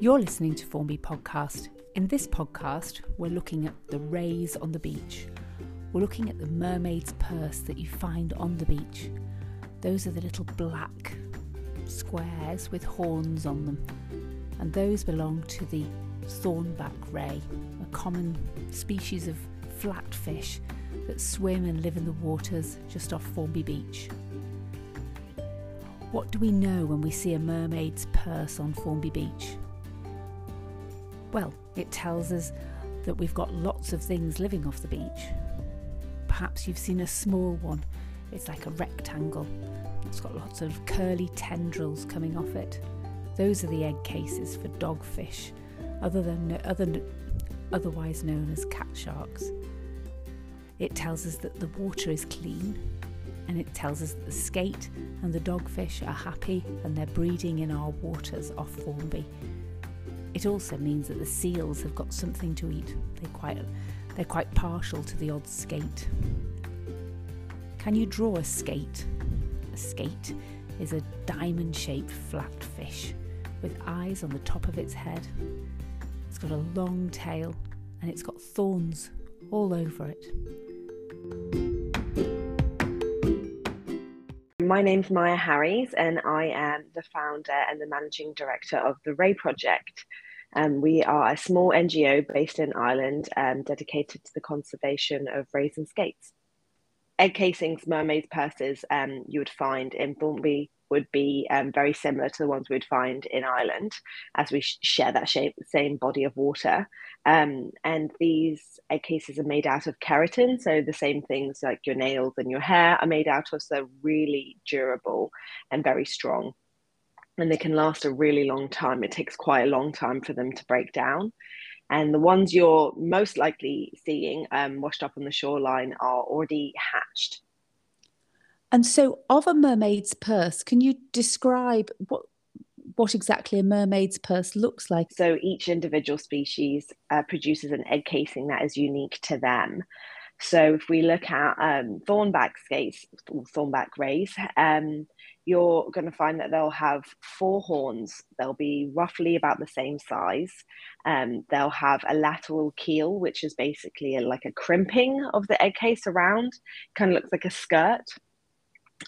You're listening to Formby Podcast. In this podcast, we're looking at the rays on the beach. We're looking at the mermaid's purse that you find on the beach. Those are the little black squares with horns on them, and those belong to the thornback ray, a common species of flatfish that swim and live in the waters just off Formby Beach. What do we know when we see a mermaid's purse on Formby Beach? Well, it tells us that we've got lots of things living off the beach. Perhaps you've seen a small one. It's like a rectangle. It's got lots of curly tendrils coming off it. Those are the egg cases for dogfish, other than other, otherwise known as cat sharks. It tells us that the water is clean, and it tells us that the skate and the dogfish are happy and they're breeding in our waters off Formby. It also means that the seals have got something to eat. They're quite, they're quite partial to the odd skate. Can you draw a skate? A skate is a diamond shaped flat fish with eyes on the top of its head. It's got a long tail and it's got thorns all over it. My name's Maya Harries, and I am the founder and the managing director of the Ray Project. Um, we are a small NGO based in Ireland um, dedicated to the conservation of rays and skates. Egg casings, mermaids' purses um, you would find in Formby would be um, very similar to the ones we'd find in Ireland, as we share that shape, same body of water. Um, and these egg cases are made out of keratin, so the same things like your nails and your hair are made out of, so they're really durable and very strong. And they can last a really long time. It takes quite a long time for them to break down. And the ones you're most likely seeing um, washed up on the shoreline are already hatched. And so, of a mermaid's purse, can you describe what what exactly a mermaid's purse looks like? So each individual species uh, produces an egg casing that is unique to them. So if we look at um, thornback skates, thornback rays, um, you're going to find that they'll have four horns. They'll be roughly about the same size. Um, they'll have a lateral keel, which is basically a, like a crimping of the egg case around, kind of looks like a skirt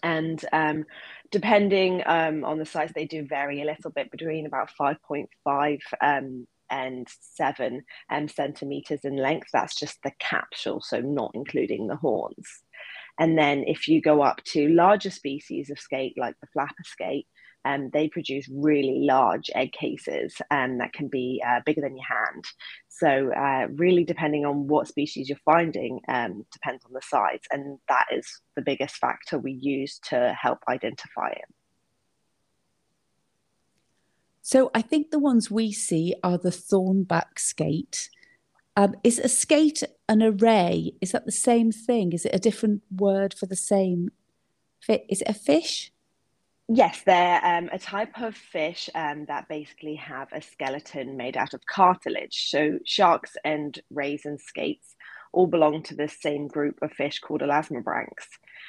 and um, depending um, on the size, they do vary a little bit between about 5.5 um, and 7 um, centimeters in length. That's just the capsule, so not including the horns. And then if you go up to larger species of skate, like the flapper skate, um, they produce really large egg cases um, that can be uh, bigger than your hand. So, uh, really, depending on what species you're finding, um, depends on the size. And that is the biggest factor we use to help identify it. So, I think the ones we see are the thornback skate. Um, is a skate an array? Is that the same thing? Is it a different word for the same? Is it a fish? Yes, they're um, a type of fish um, that basically have a skeleton made out of cartilage. So sharks and rays and skates all belong to the same group of fish called elasmobranchs.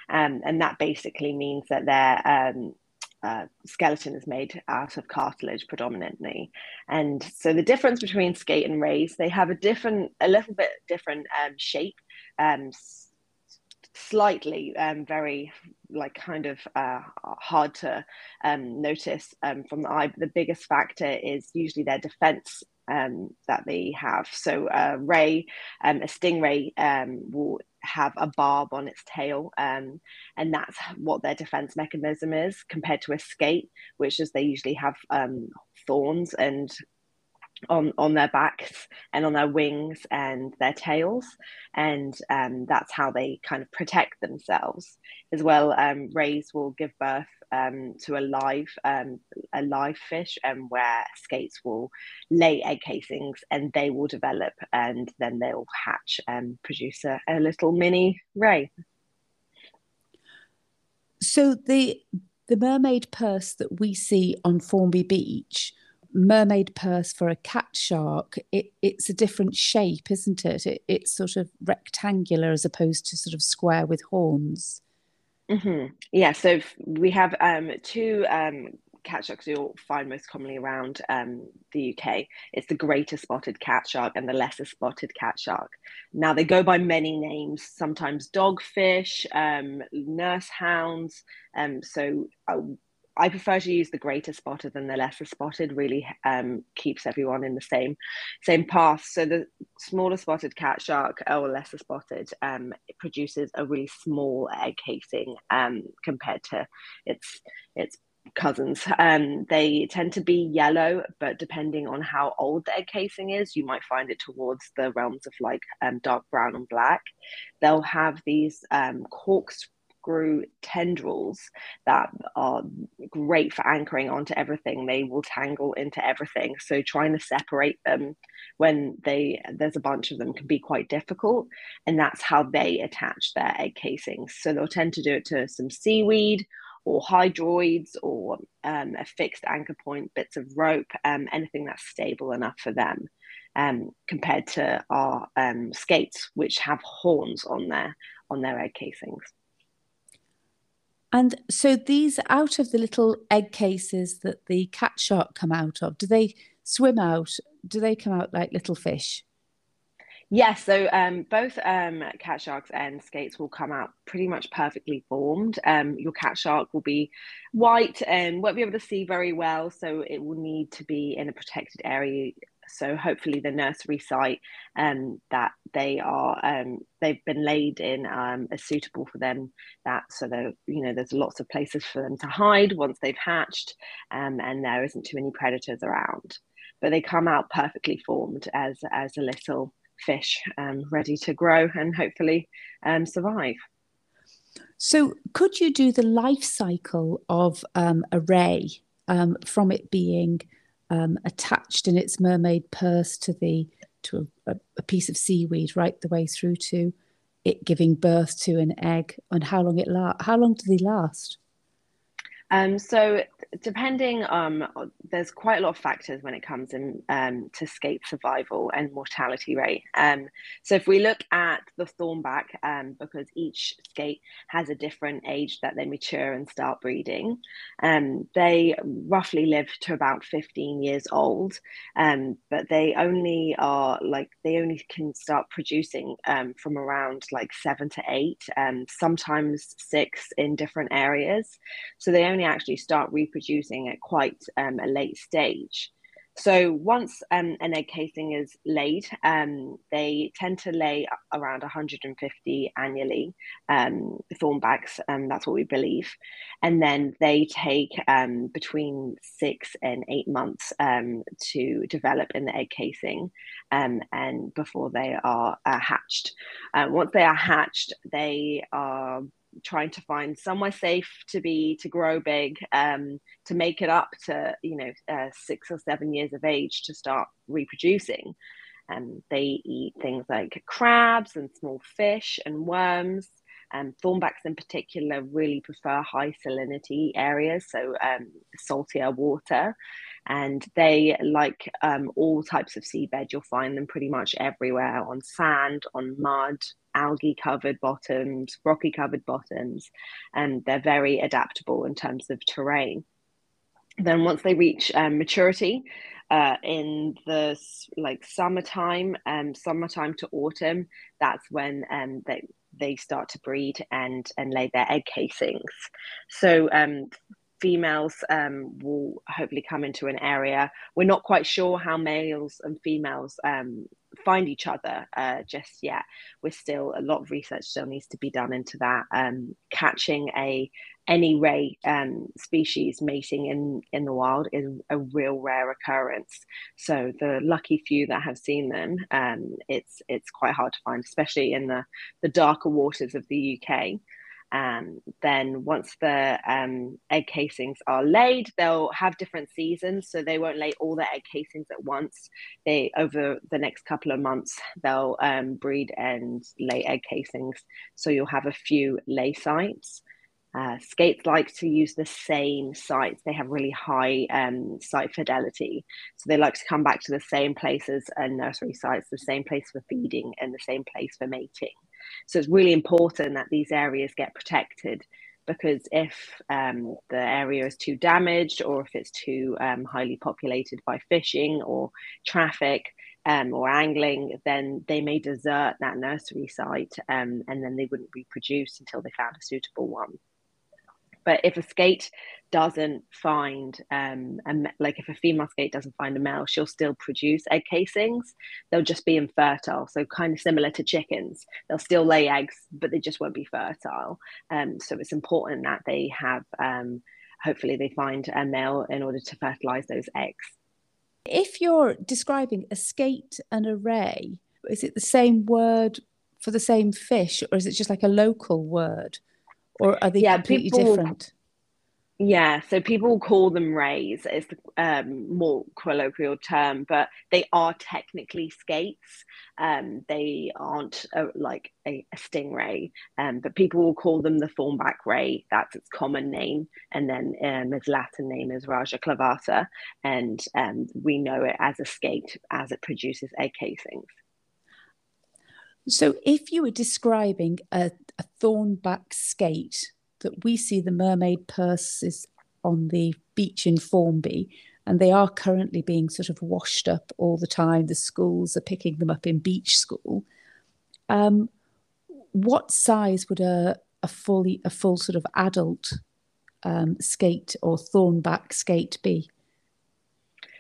Um, and that basically means that their um, uh, skeleton is made out of cartilage predominantly. And so the difference between skate and rays, they have a different, a little bit different um, shape. Um, slightly um, very like kind of uh, hard to um, notice um, from the eye. The biggest factor is usually their defense um, that they have. So uh, ray, um, a stingray um, will have a barb on its tail, and that's what their defense mechanism is compared to a skate, which is they usually have thorns and on on their backs and on their wings and their tails. And um, that's how they kind of protect themselves as well. Um, rays will give birth um, to a live um, a live fish um, where skates will lay egg casings and they will develop and then they'll hatch and produce a, a little mini ray. So the the mermaid purse that we see on Formby Beach mermaid purse for a cat shark, it, it's a different shape, isn't it? it? It's sort of rectangular as opposed to sort of square with horns. Mm-hmm. Yeah, so we have um, two um, cat sharks you'll find most commonly around um, the UK. It's the greater spotted cat shark and the lesser spotted cat shark. Now they go by many names, sometimes dogfish, um, nurse hounds. Um, so uh, I prefer to use the greater spotted than the lesser spotted. Really um, keeps everyone in the same same path. So the smaller spotted cat shark or lesser spotted um, produces a really small egg casing um, compared to its its cousins. Um, they tend to be yellow, but depending on how old the egg casing is, you might find it towards the realms of like um, dark brown and black. They'll have these um, corkscrew tendrils that are great for anchoring onto everything. They will tangle into everything. So trying to separate them when they there's a bunch of them can be quite difficult, and that's how they attach their egg casings. So they'll tend to do it to some seaweed or hydroids or um, a fixed anchor point, bits of rope, um, anything that's stable enough for them. Um, compared to our um, skates, which have horns on their on their egg casings. And so these out of the little egg cases that the cat shark come out of, do they swim out? Do they come out like little fish? Yes, so um, both um, cat sharks and skates will come out pretty much perfectly formed. Um, your cat shark will be white and won't be able to see very well, so it will need to be in a protected area. So hopefully the nursery site um, that they are um, they've been laid in um, is suitable for them. That so there you know there's lots of places for them to hide once they've hatched, um, and there isn't too many predators around. But they come out perfectly formed as as a little fish um, ready to grow and hopefully um, survive. So, could you do the life cycle of um, a ray um, from it being um, attached in its mermaid purse to the to a, a, piece of seaweed, right the way through to it giving birth to an egg, and how long it la- How long do they last? Um, so depending, um, there's quite a lot of factors when it comes in um, to skate survival and mortality rate. Um, so if we look at the thornback, um, because each skate has a different age that they mature and start breeding, um, they roughly live to about 15 years old, um, but they only are like they only can start producing um, from around like seven to eight, um, sometimes six in different areas. So they only actually start reproducing at quite um, a late stage. So once um, an egg casing is laid, um, they tend to lay around 150 annually, um, thornbacks, and that's what we believe. And then they take um, between six and eight months um, to develop in the egg casing, um, and before they are uh, hatched. Uh, once they are hatched, they are trying to find somewhere safe to be to grow big um, to make it up to you know uh, six or seven years of age to start reproducing. And um, they eat things like crabs and small fish and worms. Um, thornbacks in particular really prefer high salinity areas so um, saltier water. And they like um, all types of seabed. You'll find them pretty much everywhere on sand on mud algae covered bottoms rocky covered bottoms and they're very adaptable in terms of terrain then once they reach um, maturity uh, in the like summertime um, summertime to autumn that's when um, they they start to breed and and lay their egg casings so um, females um, will hopefully come into an area. We're not quite sure how males and females um, find each other uh, just yet. We're still a lot of research still needs to be done into that. Um, catching a any ray um, species mating in in the wild is a real rare occurrence. So the lucky few that have seen them, um, it's it's quite hard to find, especially in the the darker waters of the UK. Um, then once the um, egg casings are laid, they'll have different seasons, so they won't lay all the egg casings at once. They over the next couple of months they'll um, breed and lay egg casings, so you'll have a few lay sites. Uh, skates like to use the same sites. They have really high um, site fidelity. So they like to come back to the same places and nursery sites, the same place for feeding and the same place for mating. So it's really important that these areas get protected because if um, the area is too damaged or if it's too um, highly populated by fishing or traffic um, or angling, then they may desert that nursery site um, and then they wouldn't reproduce until they found a suitable one. But if a skate doesn't find, um, a, like if a female skate doesn't find a male, she'll still produce egg casings. They'll just be infertile. So kind of similar to chickens. They'll still lay eggs, but they just won't be fertile. Um, so it's important that they have, um, hopefully they find a male in order to fertilize those eggs. If you're describing a skate and a ray, is it the same word for the same fish or is it just like a local word? Or are they yeah, completely people, different? Yeah, so people call them rays. It's the um, more colloquial term, but they are technically skates. Um, they aren't a, like a, a stingray, um, but people will call them the thornback ray. That's its common name, and then um, its Latin name is Raja clavata, and um, we know it as a skate as it produces egg casings. So, if you were describing a, a thornback skate that we see the mermaid purses on the beach in Formby, and they are currently being sort of washed up all the time. The schools are picking them up in beach school. Um, what size would a, a fully a full sort of adult um, skate or thornback skate be?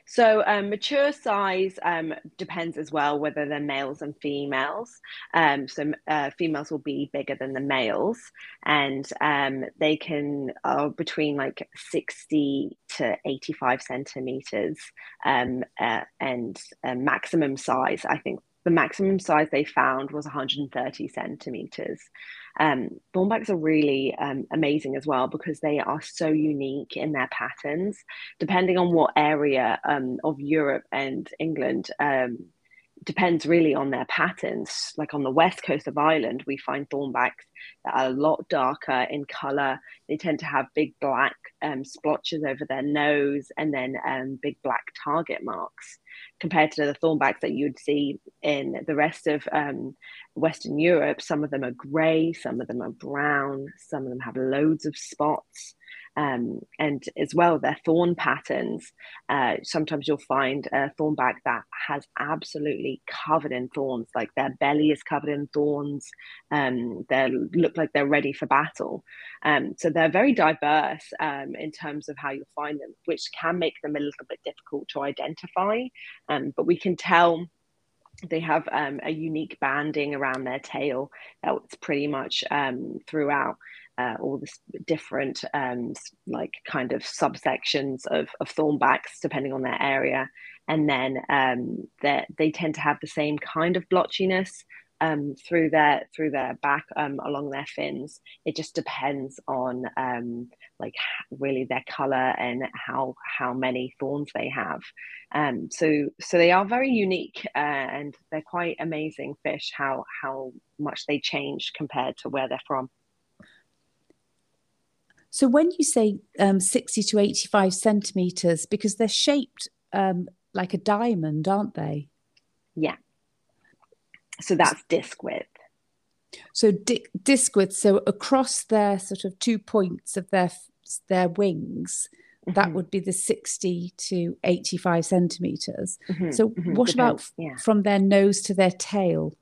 So um, mature size um, depends as well whether they're males and females. Um, so uh, females will be bigger than the males, and um, they can are between like sixty to eighty-five centimeters, um, uh, and uh, maximum size. I think the maximum size they found was 130 centimeters. Um, thornbacks are really um, amazing as well because they are so unique in their patterns. Depending on what area um, of Europe and England, um, depends really on their patterns. Like on the west coast of Ireland, we find thornbacks that are a lot darker in color. They tend to have big black um, splotches over their nose and then um, big black target marks compared to the thornbacks that you'd see in the rest of um, Western Europe. Some of them are grey, some of them are brown, some of them have loads of spots um, and as well their thorn patterns. Uh, sometimes you'll find a thornback that has absolutely covered in thorns, like their belly is covered in thorns. Um, they look like they're ready for battle. Um, so they're very diverse um, in terms of how you'll find them, which can make them a little bit difficult to identify. Um, but we can tell they have um, a unique banding around their tail that's pretty much um, throughout uh, all the different um, like kind of subsections of, of thornbacks depending on their area and then um, they tend to have the same kind of blotchiness um, through their through their back um, along their fins. It just depends on um, like really their color and how how many thorns they have. Um, so so they are very unique uh, and they're quite amazing fish. How how much they change compared to where they're from. So when you say um, 60 to 85 centimeters, because they're shaped um, like a diamond, aren't they? Yeah. So that's disc width. So di- disc width. So across their sort of two points of their their wings, mm-hmm. that would be the 60 to 85 centimeters. Mm-hmm. So mm-hmm. what Depends. about yeah. from their nose to their tail?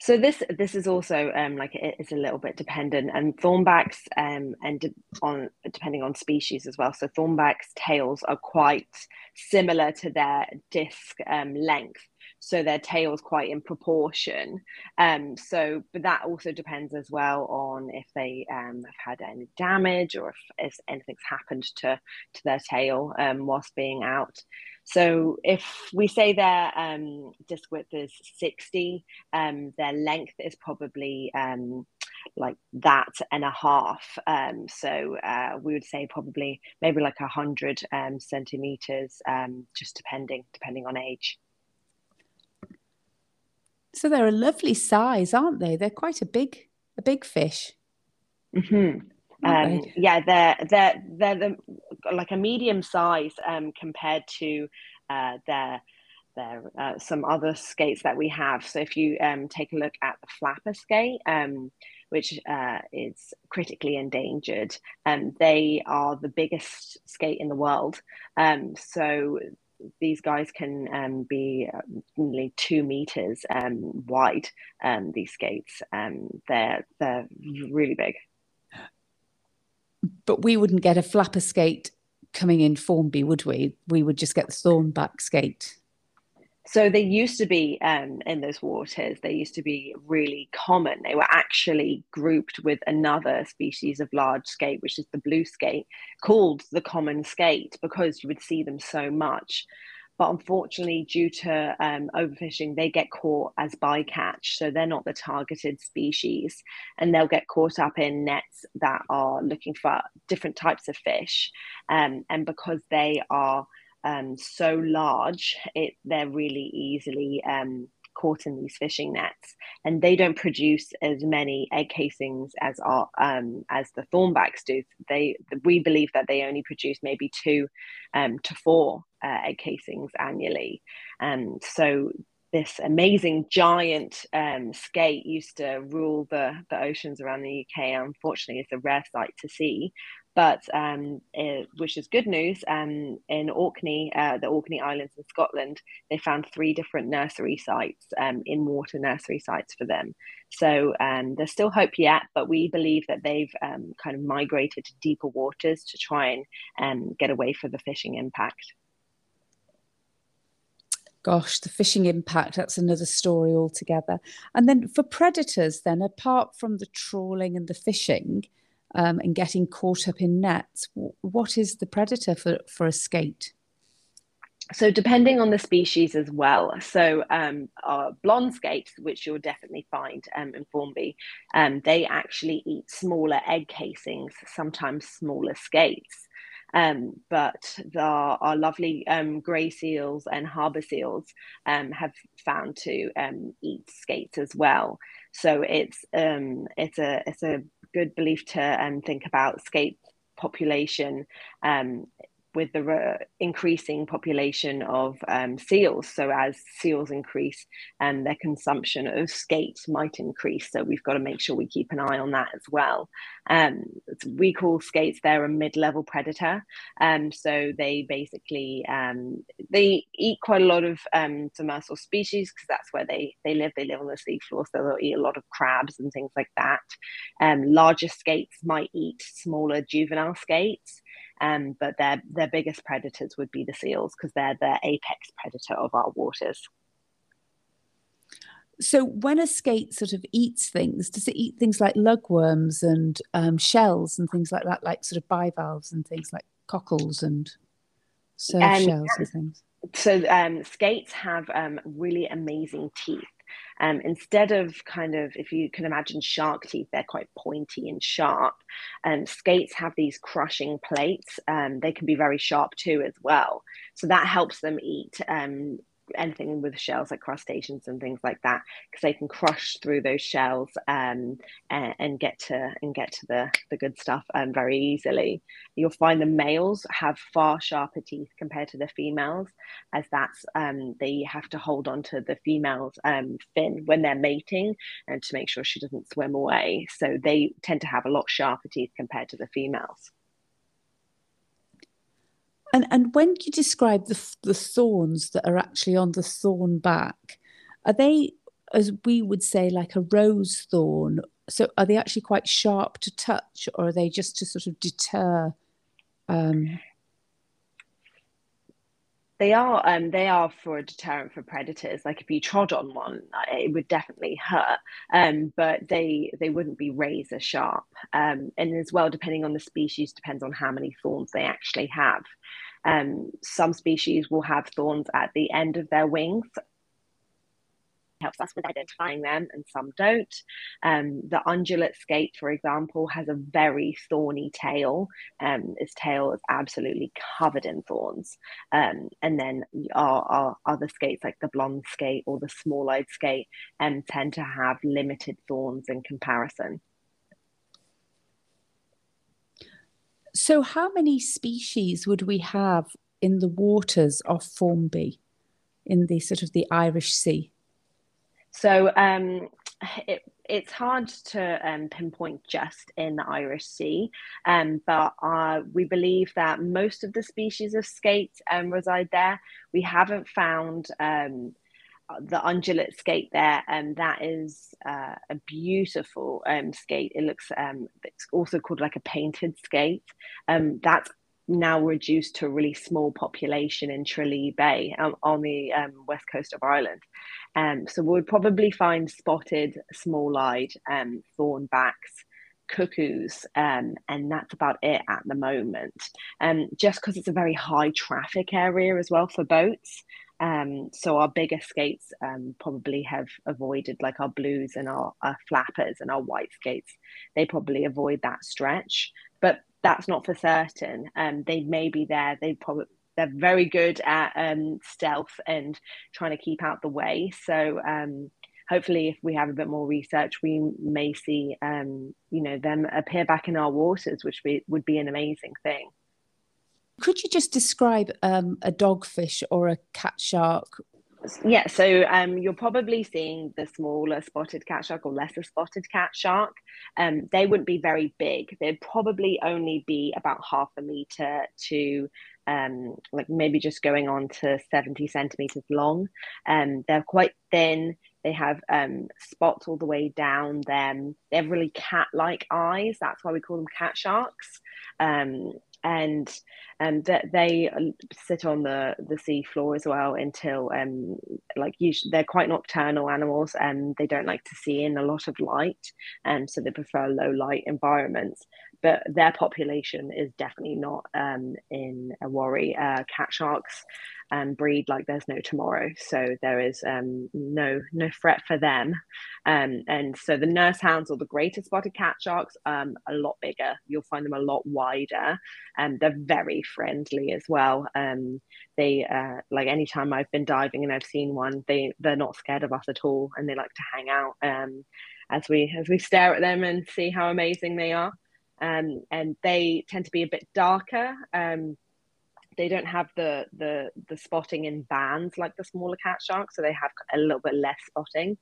So this this is also um, like it is a little bit dependent, and thornbacks um, and on depending on species as well. So thornbacks' tails are quite similar to their disc um, length, so their tails quite in proportion. Um, so, but that also depends as well on if they um, have had any damage or if, if anything's happened to to their tail um, whilst being out. So if we say their um, disc width is 60, um, their length is probably um, like that and a half. Um, so uh, we would say probably maybe like a hundred um, centimeters, um, just depending depending on age. So they're a lovely size, aren't they? They're quite a big a big fish. Mm-hmm. Um, yeah, they're they're they're the, like a medium size um, compared to uh, their their uh, some other skates that we have. So if you um, take a look at the flapper skate, um, which uh, is critically endangered. Um, they are the biggest skate in the world. Um, so these guys can um, be uh, nearly two meters um, wide. Um, these skates, um, they're they're really big. But we wouldn't get a flapper skate coming in Formby, would we? We would just get the thornback skate. So they used to be um, in those waters. They used to be really common. They were actually grouped with another species of large skate, which is the blue skate, called the common skate because you would see them so much. But unfortunately, due to um, overfishing, they get caught as bycatch. So they're not the targeted species. And they'll get caught up in nets that are looking for different types of fish. Um, and because they are um, so large, it they're really easily um, caught in these fishing nets, and they don't produce as many egg casings as are um, as the thornbacks do. They we believe that they only produce maybe two um, to four uh, egg casings annually, and um, so this amazing giant um, skate used to rule the, the oceans around the UK. Unfortunately, it's a rare sight to see. But um, it, which is good news. Um, in Orkney, uh, the Orkney Islands in Scotland, they found three different nursery sites, um, in water nursery sites for them. So um, there's still hope yet, but we believe that they've um, kind of migrated to deeper waters to try and um, get away from the fishing impact. Gosh, the fishing impact, that's another story altogether. And then for predators, then, apart from the trawling and the fishing, um, and getting caught up in nets. What is the predator for, for a skate? So depending on the species as well. So um, blonde skates, which you'll definitely find um, in Formby, um, they actually eat smaller egg casings, sometimes smaller skates. Um, but the, our lovely um, grey seals and harbour seals um, have found to eat skates as well. So it's it's a it's a good belief to um, think about skate population um, with the re- increasing population of um, seals. So as seals increase, and um, their consumption of skate might increase. So we've got to make sure we keep an eye on that as well. Um, we call skates they're a mid-level predator. Um, so they basically um, they eat quite a lot of um, demersal species because that's where they they live. They live on the seafloor, so they'll eat a lot of crabs and things like that. Um, larger skates might eat smaller juvenile skates. Um, but their their biggest predators would be the seals because they're the apex predator of our waters. So when a skate sort of eats things, does it eat things like lugworms and um, shells and things like that, like sort of bivalves and things like cockles and surf um, shells and things? So um, skates have um, really amazing teeth. Um, instead of kind of, if you can imagine shark teeth, they're quite pointy and sharp. Um, skates have these crushing plates. Um, they can be very sharp too, as well. So that helps them eat um, anything with shells like crustaceans and things like that because they can crush through those shells um, and, and, get to and get to the, the good stuff um, very easily. You'll find the males have far sharper teeth compared to the females, as that's um, they have to hold on to the female's um, fin when they're mating and to make sure she doesn't swim away. So they tend to have a lot sharper teeth compared to the females. And and when you describe the the thorns that are actually on the thorn back, are they as we would say like a rose thorn? So are they actually quite sharp to touch, or are they just to sort of deter? Um... They are um, they are for a deterrent for predators. Like if you trod on one, uh, it would definitely hurt. Um, but they they wouldn't be razor sharp. Um, and as well, depending on the species, depends on how many thorns they actually have. Um, some species will have thorns at the end of their wings, helps us with identifying them, and some don't. Um, the undulate skate, for example, has a very thorny tail. Um, its tail is absolutely covered in thorns. Um, and then our, our, other skates, like the blonde skate or the small eyed skate, um, tend to have limited thorns in comparison. So, how many species would we have in the waters of Formby, in the sort of the Irish Sea? So, um, it, it's hard to um, pinpoint just in the Irish Sea, um, but uh, we believe that most of the species of skate um, reside there. We haven't found um, the undulate skate there, and that is uh, a beautiful um, skate. It looks, um, it's also called like a painted skate. that's now reduced to a really small population in Tralee Bay um, on the um, west coast of Ireland. Um, so we would probably find spotted small-eyed um, thornbacks, cuckoos, um, and that's about it at the moment. Um, just because it's a very high traffic area as well for boats. Um, so our bigger skates um, probably have avoided like our blues and our, our flappers and our white skates. They probably avoid that stretch, but that's not for certain. Um, they may be there. They probably they're very good at um, stealth and trying to keep out the way. So um, hopefully, if we have a bit more research, we may see um, you know them appear back in our waters, which be, would be an amazing thing. Could you just describe um, a dogfish or a cat shark yeah, so um, you're probably seeing the smaller spotted cat shark or lesser spotted cat shark. Um, they wouldn't be very big. They'd probably only be about half a meter to um, like maybe just going on to 70 centimeters long. Um, they're quite thin. They have um, spots all the way down them. They have really cat-like eyes. That's why we call them cat sharks. Um, and um, that they sit on the the sea floor as well until um like usually they're quite nocturnal animals and they don't like to see in a lot of light and um, so they prefer low light environments but their population is definitely not um in a worry uh, cat sharks um, breed like there's no tomorrow. So there is um, no no threat for them. Um, and so the nurse hounds or the greater spotted cat sharks um, a lot bigger. You'll find them a lot wider, and um, they're very friendly as well. They uh, like anytime I've been diving and I've seen one, they they're not scared of us at all, and they like to hang out as we as we stare at them and see how amazing they are. Um, and they tend to be a bit darker. Um, they don't have the the the spotting in bands like the smaller cat sharks, so they have a little bit less spotting,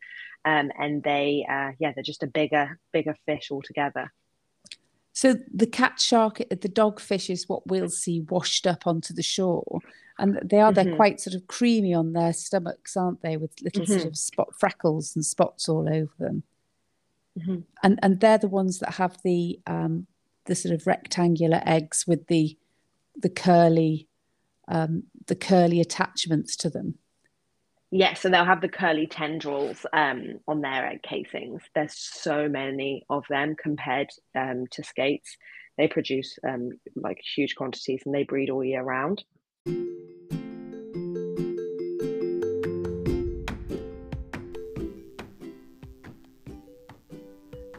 um, and they uh, yeah they're just a bigger bigger fish altogether. So the cat shark, the dogfish is what we'll see washed up onto the shore, and they are they're mm-hmm. quite sort of creamy on their stomachs, aren't they, with little mm-hmm. sort of spot freckles and spots all over them. Mm-hmm. And and they're the ones that have the um, the sort of rectangular eggs with the the curly um, the curly attachments to them. Yes, yeah, so they'll have the curly tendrils um, on their egg casings. There's so many of them compared um, to skates. They produce um, like huge quantities and they breed all year round.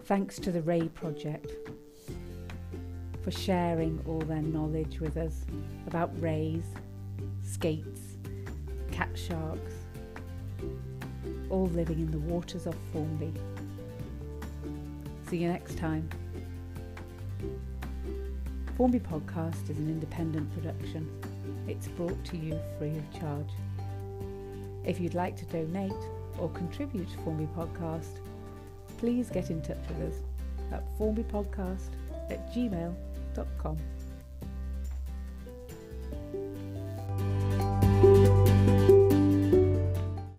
Thanks to the Ray Project for sharing all their knowledge with us about rays, skates, cat sharks, all living in the waters of Formby. See you next time. Formby Podcast is an independent production. It's brought to you free of charge. If you'd like to donate or contribute to Formby Podcast, please get in touch with us at formbypodcast at gmail.com.